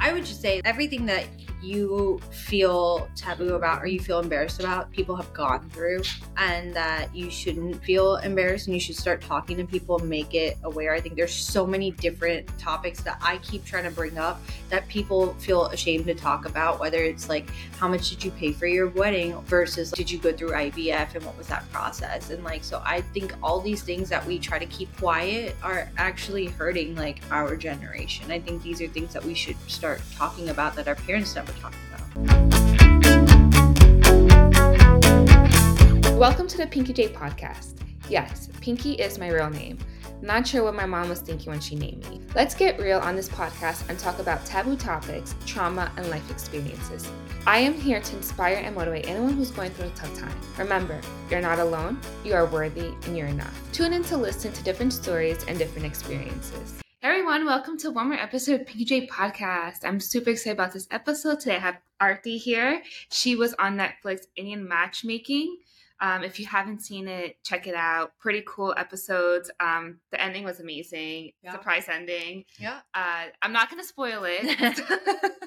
I would just say everything that you feel taboo about or you feel embarrassed about, people have gone through, and that you shouldn't feel embarrassed and you should start talking to people make it aware. I think there's so many different topics that I keep trying to bring up that people feel ashamed to talk about, whether it's like how much did you pay for your wedding versus did you go through IVF and what was that process? And like, so I think all these things that we try to keep quiet are actually hurting like our generation. I think these are things that we should start talking about that our parents never talked about. Welcome to the Pinky J podcast. Yes, Pinky is my real name. Not sure what my mom was thinking when she named me. Let's get real on this podcast and talk about taboo topics, trauma, and life experiences. I am here to inspire and motivate anyone who's going through a tough time. Remember, you're not alone, you are worthy, and you're enough. Tune in to listen to different stories and different experiences. Everyone, welcome to one more episode of PJ Podcast. I'm super excited about this episode. Today I have Arti here. She was on Netflix Indian Matchmaking. Um, if you haven't seen it, check it out. Pretty cool episodes. Um, the ending was amazing. Yeah. Surprise ending. Yeah. Uh, I'm not going to spoil it.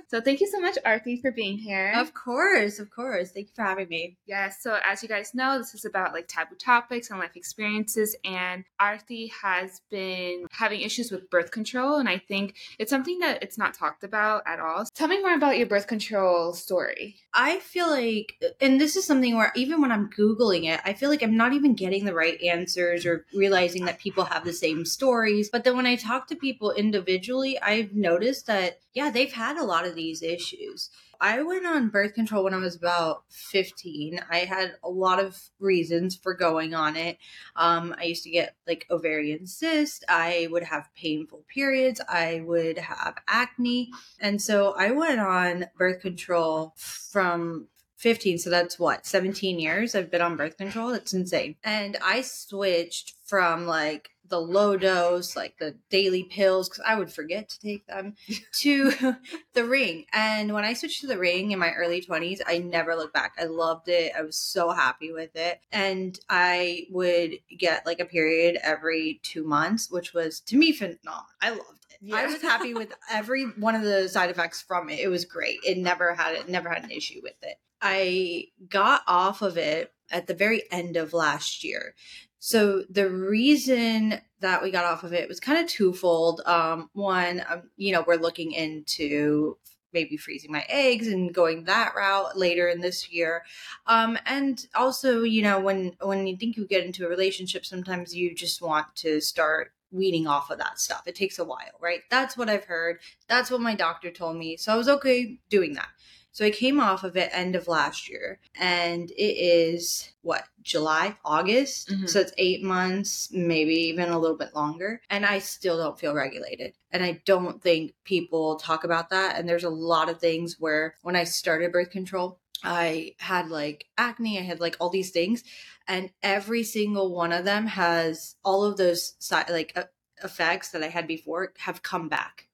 so thank you so much, Arti, for being here. Of course, of course. Thank you for having me. Yes. So as you guys know, this is about like taboo topics and life experiences. And Arti has been having issues with birth control, and I think it's something that it's not talked about at all. Tell me more about your birth control story. I feel like, and this is something where even when I'm Googling it, I feel like I'm not even getting the right answers or realizing that people have the same stories. But then when I talk to people individually, I've noticed that, yeah, they've had a lot of these issues. I went on birth control when I was about 15. I had a lot of reasons for going on it. Um, I used to get like ovarian cyst. I would have painful periods. I would have acne. And so I went on birth control from 15 so that's what 17 years i've been on birth control that's insane and i switched from like the low dose like the daily pills because i would forget to take them to the ring and when i switched to the ring in my early 20s i never looked back i loved it i was so happy with it and i would get like a period every two months which was to me phenomenal i loved it I was happy with every one of the side effects from it. It was great. It never had it never had an issue with it. I got off of it at the very end of last year. So the reason that we got off of it was kind of twofold. Um, one, um, you know, we're looking into maybe freezing my eggs and going that route later in this year. Um, and also you know when when you think you get into a relationship sometimes you just want to start weaning off of that stuff. It takes a while right? That's what i've heard. That's what my doctor told me. So i was okay doing that so I came off of it end of last year, and it is what July, August. Mhm. So it's eight months, maybe even a little bit longer, and I still don't feel regulated. And I don't think people talk about that. And there's a lot of things where when I started birth control, I had like acne, I had like all these things, and every single one of them has all of those side like uh, effects that I had before have come back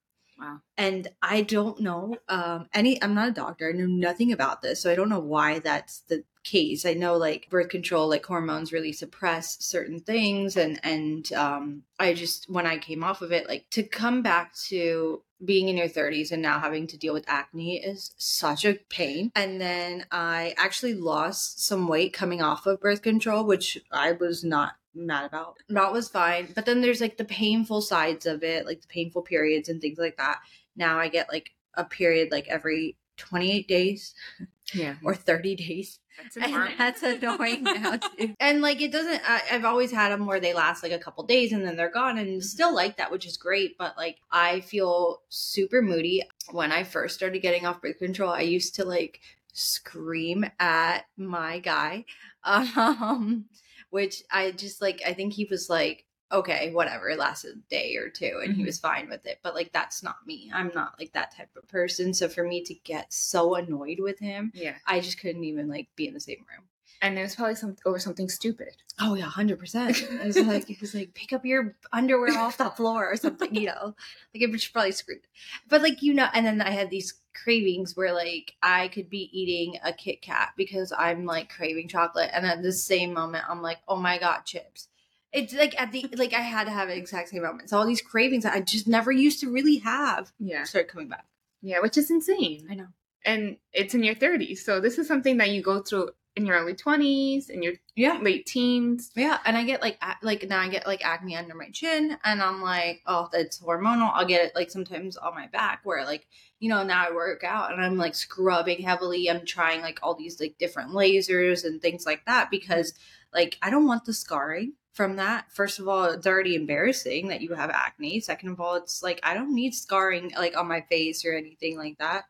And i don't know um any i'm not a doctor i know nothing about this so i don't know why that's the case i know like birth control like hormones really suppress certain things and and um i just when i came off of it like to come back to being in your 30s and now having to deal with acne is such a pain and then i actually lost some weight coming off of birth control which i was not mad about. That was fine. But then there's like the painful sides of it, like the painful periods and things like that. Now I get like a period like every 28 days Yeah. or 30 days. That's And that's annoying now too. And like it doesn't, I, I've always had them where they last like a couple days and then they're gone and still like that, which is great. But like I feel super moody. When I first started getting off birth control, I used to like scream at my guy. Um, which I just like, I think he was like, okay, whatever, it lasted a day or two and he Mhm. was fine with it. But like, that's not me. I'm not like that type of person. So for me to get so annoyed with him, yeah. I just couldn't even like be in the same room. And it was probably some over something stupid. Oh yeah, hundred percent. It was like it was like pick up your underwear off the floor or something, you know. Like it was probably screwed. But like you know, and then I had these cravings where like I could be eating a Kit Kat because I'm like craving chocolate, and at the same moment I'm like, oh my god, chips. It's like at the like I had to have an exact same moment. So all these cravings that I just never used to really have Yeah. started coming back. Yeah, which is insane. I know. And it's in your 30s. So this is something that you go through in your early 20s, in your Yeah. late teens. Yeah, and I get like ac- like now I get like acne under my chin, and I'm like, oh, that's hormonal. I'll get it like sometimes on my back, where like you know now I work out and I'm like scrubbing heavily. I'm trying like all these like different lasers and things like that because like I don't want the scarring from that. First of all, it's already embarrassing that you have acne. Second of all, it's like I don't need scarring like on my face or anything like that.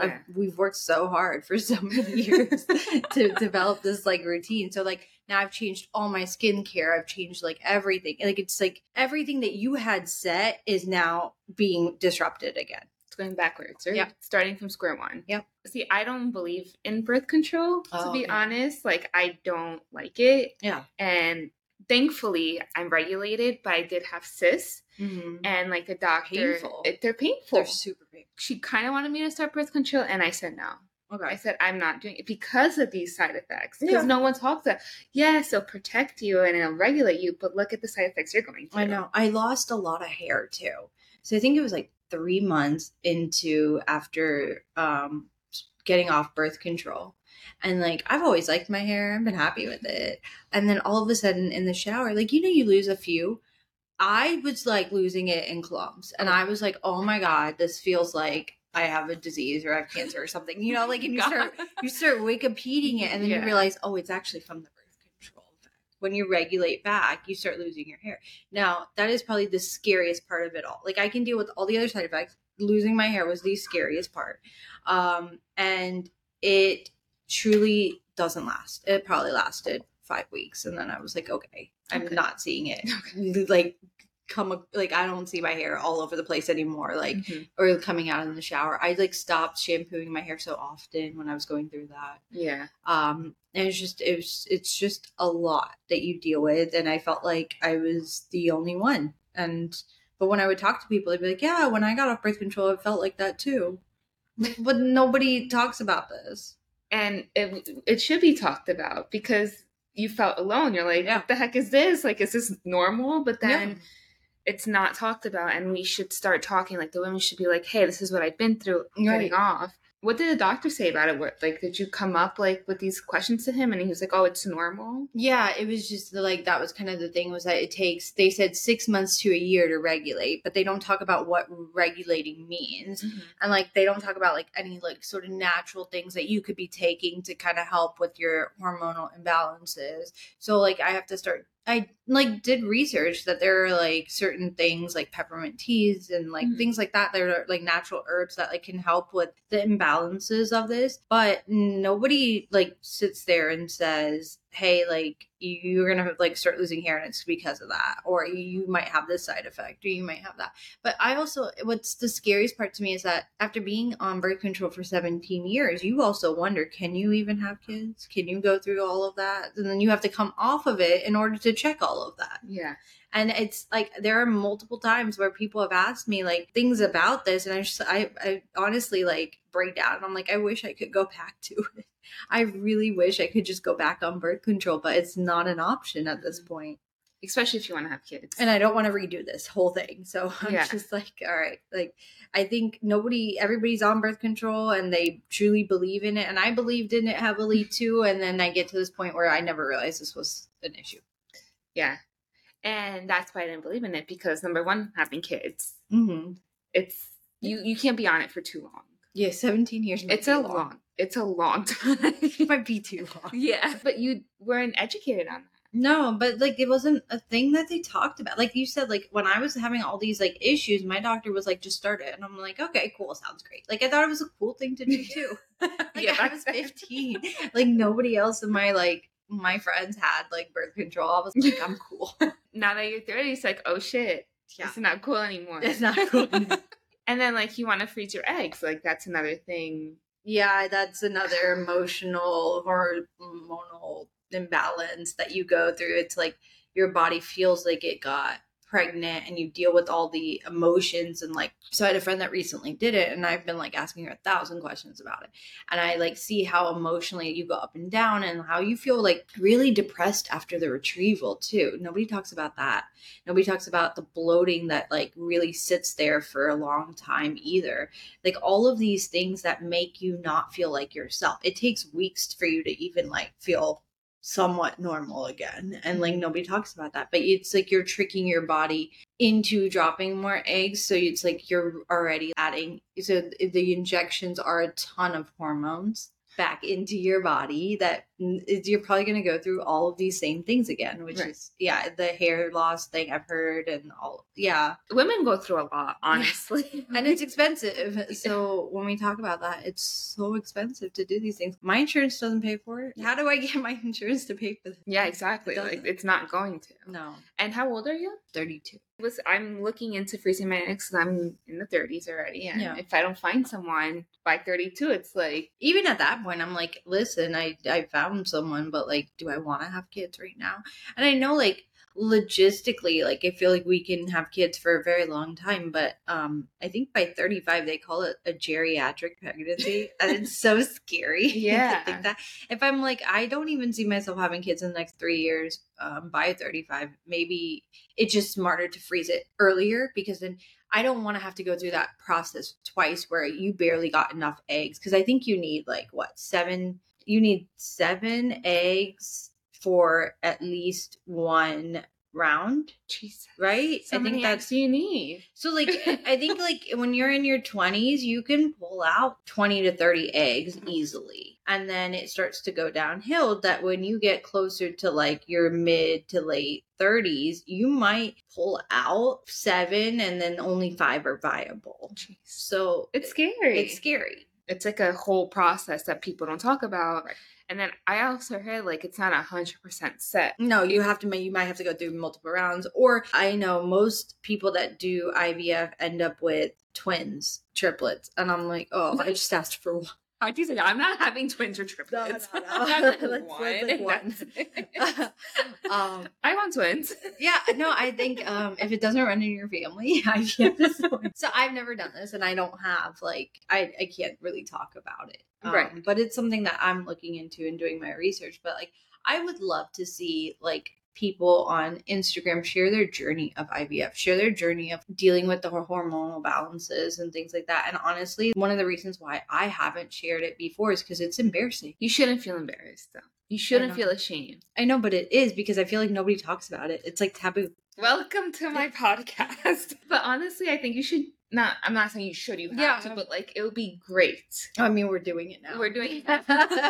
I've, we've worked so hard for so many years to develop this like routine. So like now I've changed all my skincare. I've changed like everything. Like it's like everything that you had set is now being disrupted again. It's going backwards, right? Yep. Starting from square one. Yep. See, I don't believe in birth control, to Oh, be okay. honest. Like, I don't like it. Yeah. And thankfully, I'm regulated, but I did have cysts. Mm-hmm. And like the doctor, Painful. it- they're painful. They're super. She kind of wanted me to start birth control, and I said no. Okay. I said I'm not doing it because of these side effects. Because Yeah. no one talks that. Yes, it'll protect you and it'll regulate you, but look at the side effects you're going through. I know. I lost a lot of hair too. So I think it was like three months into after um getting off birth control. And like I've always liked my hair. I've been happy with it. And then all of a sudden in the shower, like you know you lose a few. I was like losing it in clumps. And I was like, oh my God, this feels like I have a disease or I have cancer or something. You know, like and you start you start Wikipediaing it and then Yeah. you realize, oh, it's actually from the birth control effect. When you regulate back, you start losing your hair. Now, that is probably the scariest part of it all. Like I can deal with all the other side effects. Losing my hair was the scariest part. Um, and it truly doesn't last. It probably lasted five weeks. And then I was like, okay, I'm Okay. not seeing it. Like come like I don't see my hair all over the place anymore. Like Mhm. or coming out in the shower. I like stopped shampooing my hair so often when I was going through that. yeah. Um and it's just it was it's just a lot that you deal with and I felt like I was the only one. And but when I would talk to people, they'd be like, Yeah, when I got off birth control it felt like that too. but nobody talks about this. And it, it should be talked about because you felt alone. You're like, Yeah. what the heck is this? Like, is this normal? But then it's not talked about and we should start talking like the women should be like hey this is what i've been through getting Right. off what did the doctor say about it? What, like did you come up like with these questions to him? And he was like oh it's normal. Yeah, it was just the, like that was kind of the thing was that it takes they said 6 months to a year to regulate, but they don't talk about what regulating means. Mm-hmm. and like they don't talk about like any like sort of natural things that you could be taking to kind of help with your hormonal imbalances. So like i have to start i like did research that there are like certain things like peppermint teas and like Mhm. things like that that are like natural herbs that like can help with the imbalances of this but nobody like sits there and says hey like you're gonna have, like start losing hair and it's because of that or you might have this side effect or you might have that but I also, what's the scariest part to me is that after being on birth control for 17 years, you also wonder can you even have kids? Can you go through all of that? And then you have to come off of it in order to check all of that. yeah And it's like there are multiple times where people have asked me like things about this, and I just, I, I honestly like break down. And I'm like, I wish I could go back to it. I really wish I could just go back on birth control, but it's not an option at this point especially if you want to have kids and I don't want to redo this whole thing. So I'm Yeah. just like, all right, like I think nobody, everybody's on birth control and they truly believe in it, and I believed in it heavily too. And then I get to this point where I never realized this was an issue. yeah and that's why i didn't believe in it because number one having kids Mm-hmm. it's you you can't be on it for too long Yeah, 17 years. it's a long it's a long time It might be too long. yeah but you weren't educated on that No, but like it wasn't a thing that they talked about. Like you said, like when I was having all these like issues, my doctor was like, just start it. And I'm like, okay, cool, sounds great. Like I thought it was a cool thing to do too. like Yeah. I was 15. like nobody else in my like my friends had like birth control. I was like, I'm cool. now that you're 30 it's like oh shit Yeah. it's not cool anymore It's not cool and then like you want to freeze your eggs like that's another thing Yeah, that's another emotional hormonal imbalance that you go through. It's like your body feels like it got pregnant and you deal with all the emotions and like so i had a friend that recently did it and i've been like asking her a thousand questions about it. And i like see how emotionally you go up and down and how you feel like really depressed after the retrieval too. Nobody talks about that. Nobody talks about the bloating that like really sits there for a long time either. Like all of these things that make you not feel like yourself. It takes weeks for you to even like feel somewhat normal again and like mm-hmm. nobody talks about that but it's like you're tricking your body into dropping more eggs so it's like you're already adding so the injections are a ton of hormones back into your body that you're probably going to go through all of these same things again which right. is yeah the hair loss thing i've heard and all yeah. Women go through a lot honestly. And it's expensive. So when we talk about that it's so expensive to do these things. My insurance doesn't pay for it. How do i get my insurance to pay for this yeah exactly it like it's not going to. No. And how old are you? 32 was I'm looking into freezing my eggs because I'm in the 30s already, and yeah. if I don't find someone by 32, it's like even at that point, I'm like, listen, I I found someone, but like, do I want to have kids right now? And I know like logistically like i feel like we can have kids for a very long time but um i think by 35 they call it a geriatric pregnancy and it's so scary yeah think that if i'm like i don't even see myself having kids in the next three years um by 35 maybe it's just smarter to freeze it earlier because then I don't want to have to go through that process twice where you barely got enough eggs because I think you need like what seven you need seven eggs for at least one round. Jesus. Right? So I think that's you need. So like I think like when you're in your 20s, you can pull out 20 to 30 eggs easily. And then it starts to go downhill that when you get closer to like your mid to late 30s, you might pull out 7 and then only 5 are viable. Jeez. So it's scary. It's scary. It's like a whole process that people don't talk about. Right and then I also heard like it's not a hundred percent set. No, you have to. You might have to go through multiple rounds. Or I know most people that do IVF end up with twins, triplets, and I'm like, oh, I just asked for one. Do you say? I'm not having twins or triplets. No, no, no. let's, one. One. um, I want twins. yeah, no, I think um, if it doesn't run in your family, I can't. so I've never done this, and I don't have like I I can't really talk about it. Um, right. But it's something that I'm looking into and doing my research. But like, I would love to see like people on Instagram share their journey of IVF, share their journey of dealing with the hormonal balances and things like that. And honestly, one of the reasons why I haven't shared it before is because it's embarrassing. You shouldn't feel embarrassed though. You shouldn't feel ashamed. I know, but it is because I feel like nobody talks about it. It's like taboo. Welcome to my podcast. But honestly, I think you should not I'm not saying you should you have yeah. to, but like it would be great. I mean we're doing it now. We're doing it.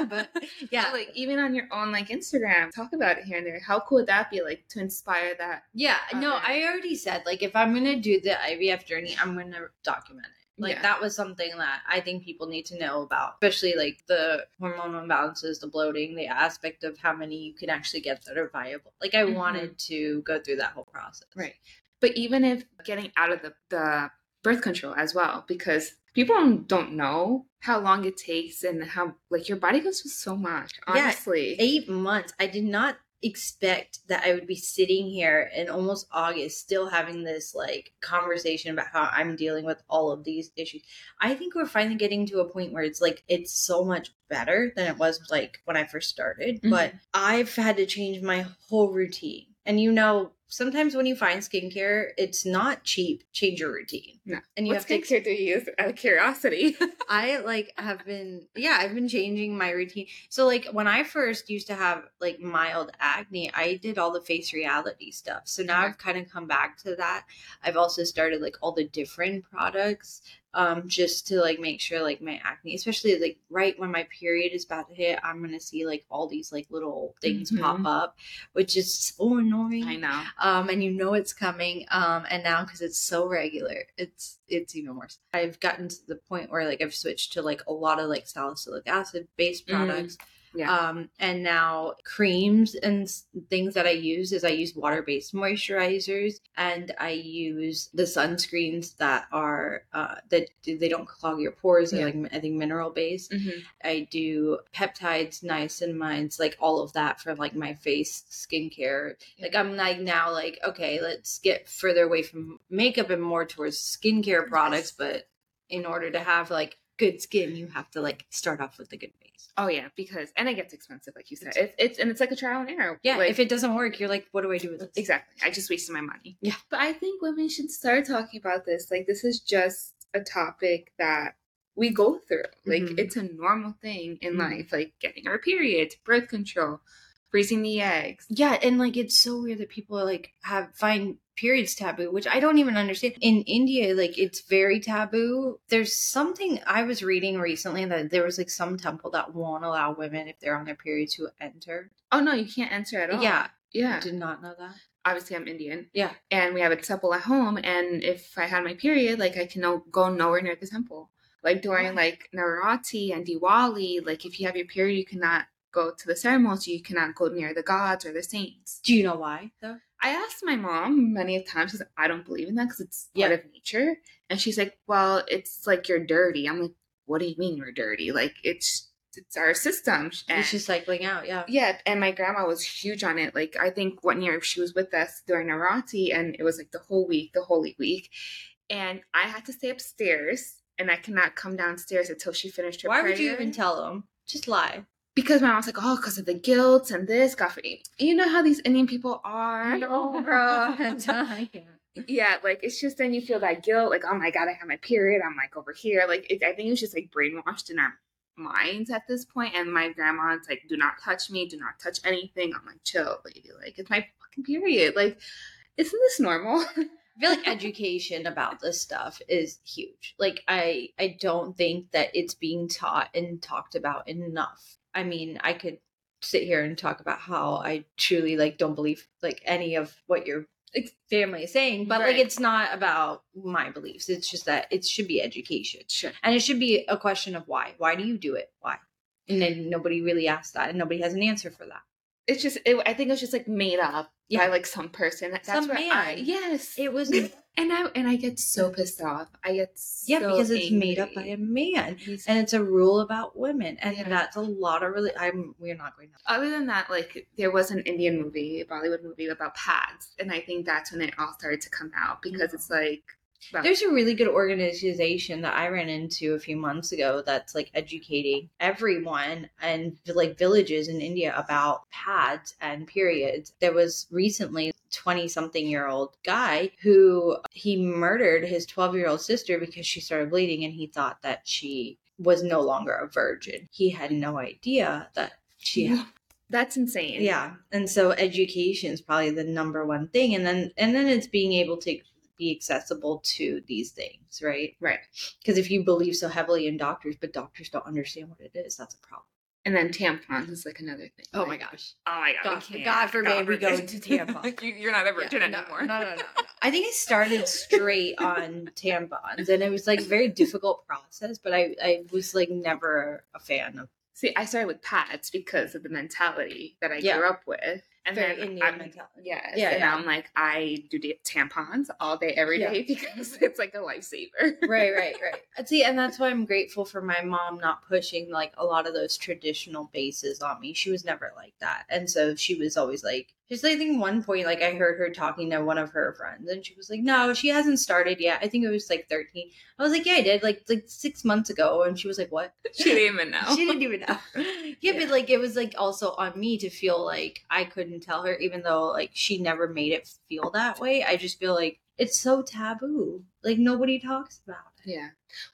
but yeah. like even on your own like Instagram, talk about it here and there. How cool would that be like to inspire that? Yeah, no, I already said like if I'm gonna do the IVF journey, I'm gonna document it. Like yeah. that was something that I think people need to know about, especially like the hormonal imbalances, the bloating, the aspect of how many you can actually get that are viable. Like I mm-hmm. wanted to go through that whole process. Right. But even if getting out of the, the birth control as well because people don't know how long it takes and how like your body goes through so much honestly. yeah, eight months. I did not expect that i would be sitting here in almost august still having this like conversation about how i'm dealing with all of these issues. I think we're finally getting to a point where it's like it's so much better than it was like when i first started mm-hmm. but i've had to change my whole routine. And you know sometimes when you find skincare, it's not cheap. Change your routine. No. And you what have skincare to, do you use out of curiosity? I like have been yeah, I've been changing my routine. So like when I first used to have like mild acne, I did all the face reality stuff. So now. I've kind of come back to that. I've also started like all the different products um just to like make sure like my acne especially like right when my period is about to hit i'm gonna see like all these like little things mm-hmm. pop up which is so annoying i know um and you know it's coming um and now because it's so regular it's it's even worse i've gotten to the point where like i've switched to like a lot of like salicylic acid based mm. products mm Yeah. Um, and now creams and things that I use is I use water based moisturizers and I use the sunscreens that are uh, that they don't clog your pores. They're Yeah. like I think mineral based. Mhm. I do peptides, niacinamides, like all of that for like my face skincare. Like I'm like now like okay, let's get further away from makeup and more towards skincare products. But in order to have like good skin, you have to like start off with the good base. Oh yeah, because and it gets expensive, like you said. It's- It's, it's and it's like a trial and error. Yeah, Like, if it doesn't work, you're like, what do I do with this? exactly, I just wasted my money. Yeah. but I think women should start talking about this. Like this is just a topic that we go through. Like Mhm. it's a normal thing in Mhm. life, like getting our period, birth control, freezing the eggs. Yeah, and like it's so weird that people are like have find periods taboo, which I don't even understand. In India, like it's very taboo. There's something I was reading recently that there was like some temple that won't allow women if they're on their period to enter. Oh no, you can't enter at all. Yeah, Yeah. I did not know that. Obviously, I'm Indian. Yeah. and we have a temple at home. And if I had my period, like I can no- go nowhere near the temple. Like during like Navaratri and Diwali, like if you have your period, you cannot go to the ceremonies. You cannot go near the gods or the saints. Do you know why though? I asked my mom many times because I don't believe in that because it's part Yeah. of nature. And she's like, "Well, it's like you're dirty." I'm like, "What do you mean you're dirty? Like it's it's our system." And It's just cycling out. Yeah. yeah, and my grandma was huge on it. Like I think one year she was with us during Navaratri, and it was like the whole week, the Holy Week, and I had to stay upstairs, and I cannot come downstairs until she finished her. Why would you even tell them? Just lie. Because my mom's like, oh, because of the guilt and this, God forbid. You know how these Indian people are. yeah, like it's just then you feel that guilt, like oh my god, I have my period. I'm like over here, like it, I think it's just like brainwashed in our minds at this point. And my grandma's like, do not touch me, do not touch anything. I'm like, chill, lady, like it's my fucking period. Like, isn't this normal? I feel like education about this stuff is huge. Like I I don't think that it's being taught and talked about enough. I mean, I could sit here and talk about how I truly like don't believe like any of what your family is saying, but like it's not about my beliefs. It's just that it should be education. sure. And it should be a question of why. Why do you do it? Why? And then nobody really asks that and nobody has an answer for that. It's just, it, I think it was just like made up Yeah. by like some person. That's Some man. I, yes. It was and I and I get so pissed off. I get so yeah, because it's made up by a man. He's- and it's a rule about women and Yeah. that's a lot of really i'm we're not going to other than that, like there was an Indian movie, a Bollywood movie about pads, and I think that's when it all started to come out because mm-hmm. it's like, there's a really good organization that i ran into a few months ago that's like educating everyone and like villages in india about pads and periods. There was recently 20 something year old guy who he murdered his 12 year old sister because she started bleeding and he thought that she was no longer a virgin. He had no idea that she had that's insane. yeah and so education is probably the number one thing. And then and then it's being able to be accessible to these things right right. because if you believe so heavily in doctors but doctors don't understand what it is that's a problem And then tampons is like another thing. oh my gosh Oh my god! God-. God forbid we go into tampons. You- You're not virgin Yeah, no, anymore. no, no, no, no. I think I started straight on tampons, and it was like a very difficult process. But I, I was like never a fan of See, I started with pads because of the mentality that I Yeah. grew up with, and very then Indian I'm, mentality. Yes, Yeah, and yeah. I'm like, I do tampons all day, every Yeah. day because it's like a lifesaver. right, right, right. Uh, see, and that's why I'm grateful for my mom not pushing like a lot of those traditional bases on me. She was never like that, and so she was always like, just I think one point, like I heard her talking to one of her friends, and she was like, "No, she hasn't started yet. I think it was like 13." I was like, "Yeah, I did, like like six months ago," and she was like, "What?" she didn't even know. She didn't even know. Yeah, but like it was like also on me to feel like I couldn't tell her, even though like she never made it feel that way. I just feel like it's so taboo. Like nobody talks about it. Yeah.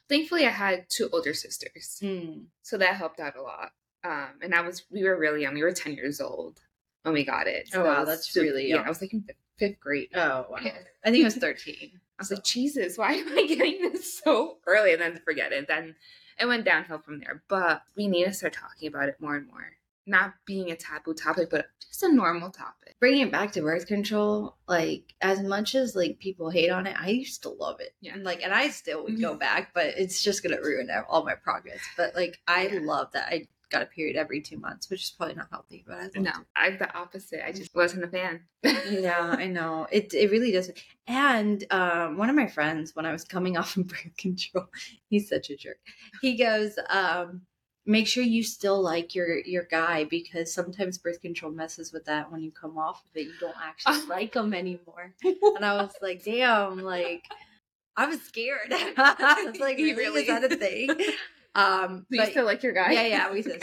Thankfully, I had two older sisters, Mm. so that helped out a lot. Um, and I was we were really young. We were ten years old when we got it. Oh, wow, that's super- really Yeah. I was like in fifth, grade. Oh wow. Yeah. I think it was thirteen. I was like, Jesus, why am I getting this so early? And then forget it. Then it went downhill from there. But we need to start talking about it more and more. Not being a taboo topic, but just a normal topic. Bringing it back to birth control, like as much as like people hate on it, I used to love it. Yeah. And, like, and I still would go back, but it's just gonna ruin all my progress. But like, I Yeah. love that I got a period every two months, which is probably not healthy. But I no, I'm the opposite. I just wasn't a fan. yeah, I know it. It really doesn't. And um, one of my friends, when I was coming off of birth control, he's such a jerk. He goes, um, "Make sure you still like your your guy because sometimes birth control messes with that. When you come off of it, you don't actually like him anymore." And I was like, "Damn!" Like I was scared. I was like, "Really? Really? Is that a thing?" Um, you but- still like your guy? yeah, yeah, we stuff.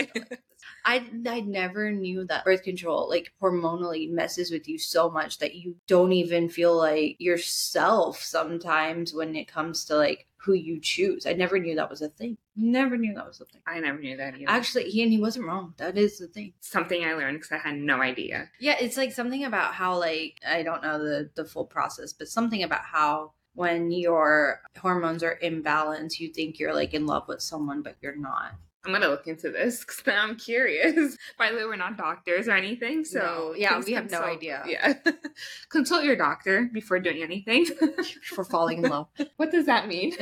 I I never knew that birth control like hormonally messes with you so much that you don't even feel like yourself sometimes when it comes to like who you choose. I never knew that was a thing. Never knew that was a thing. I never knew that either. Actually, he and he wasn't wrong. That is the thing. something I learned because I had no idea. Yeah, it's like something about how like I don't know the the full process, but something about how when your hormones are imbalanced, you think you're like in love with someone, but you're not. I'm gonna look into this because now I'm curious. By the way, we're not doctors or anything, so No. Yeah, we have no idea. Yeah, consult your doctor before doing anything. For falling in love. what does that mean?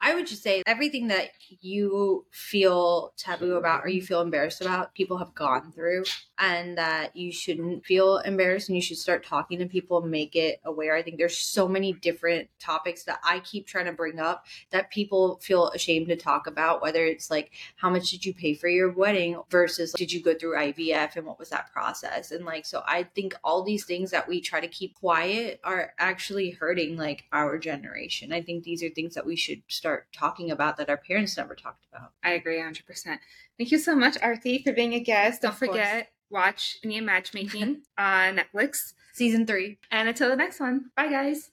I would just say everything that you feel taboo about or you feel embarrassed about, people have gone through, and that you shouldn't feel embarrassed and you should start talking to people, make it aware. I think there's so many different topics that I keep trying to bring up that people feel ashamed to talk about, whether it's like how much did you pay for your wedding versus did you go through IVF and what was that process? And like, so I think all these things that we try to keep quiet are actually hurting like our generation. I think these are things that we should start talking about that our parents never talked about. I agree 100%. Thank you so much, Arti, for being a guest. Don't Of course. forget, watch Indian Matchmaking on Netflix. Season three. And until the next one, bye, guys.